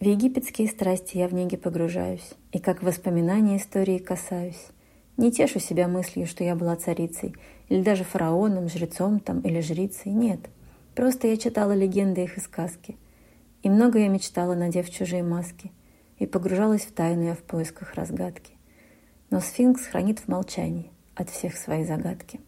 В египетские страсти я в неге погружаюсь, и как воспоминания истории касаюсь. Не тешу себя мыслью, что я была царицей, или даже фараоном, жрецом там или жрицей. Нет, просто я читала легенды их и сказки. И много я мечтала, надев чужие маски, и погружалась в тайну я в поисках разгадки. Но сфинкс хранит в молчании от всех свои загадки.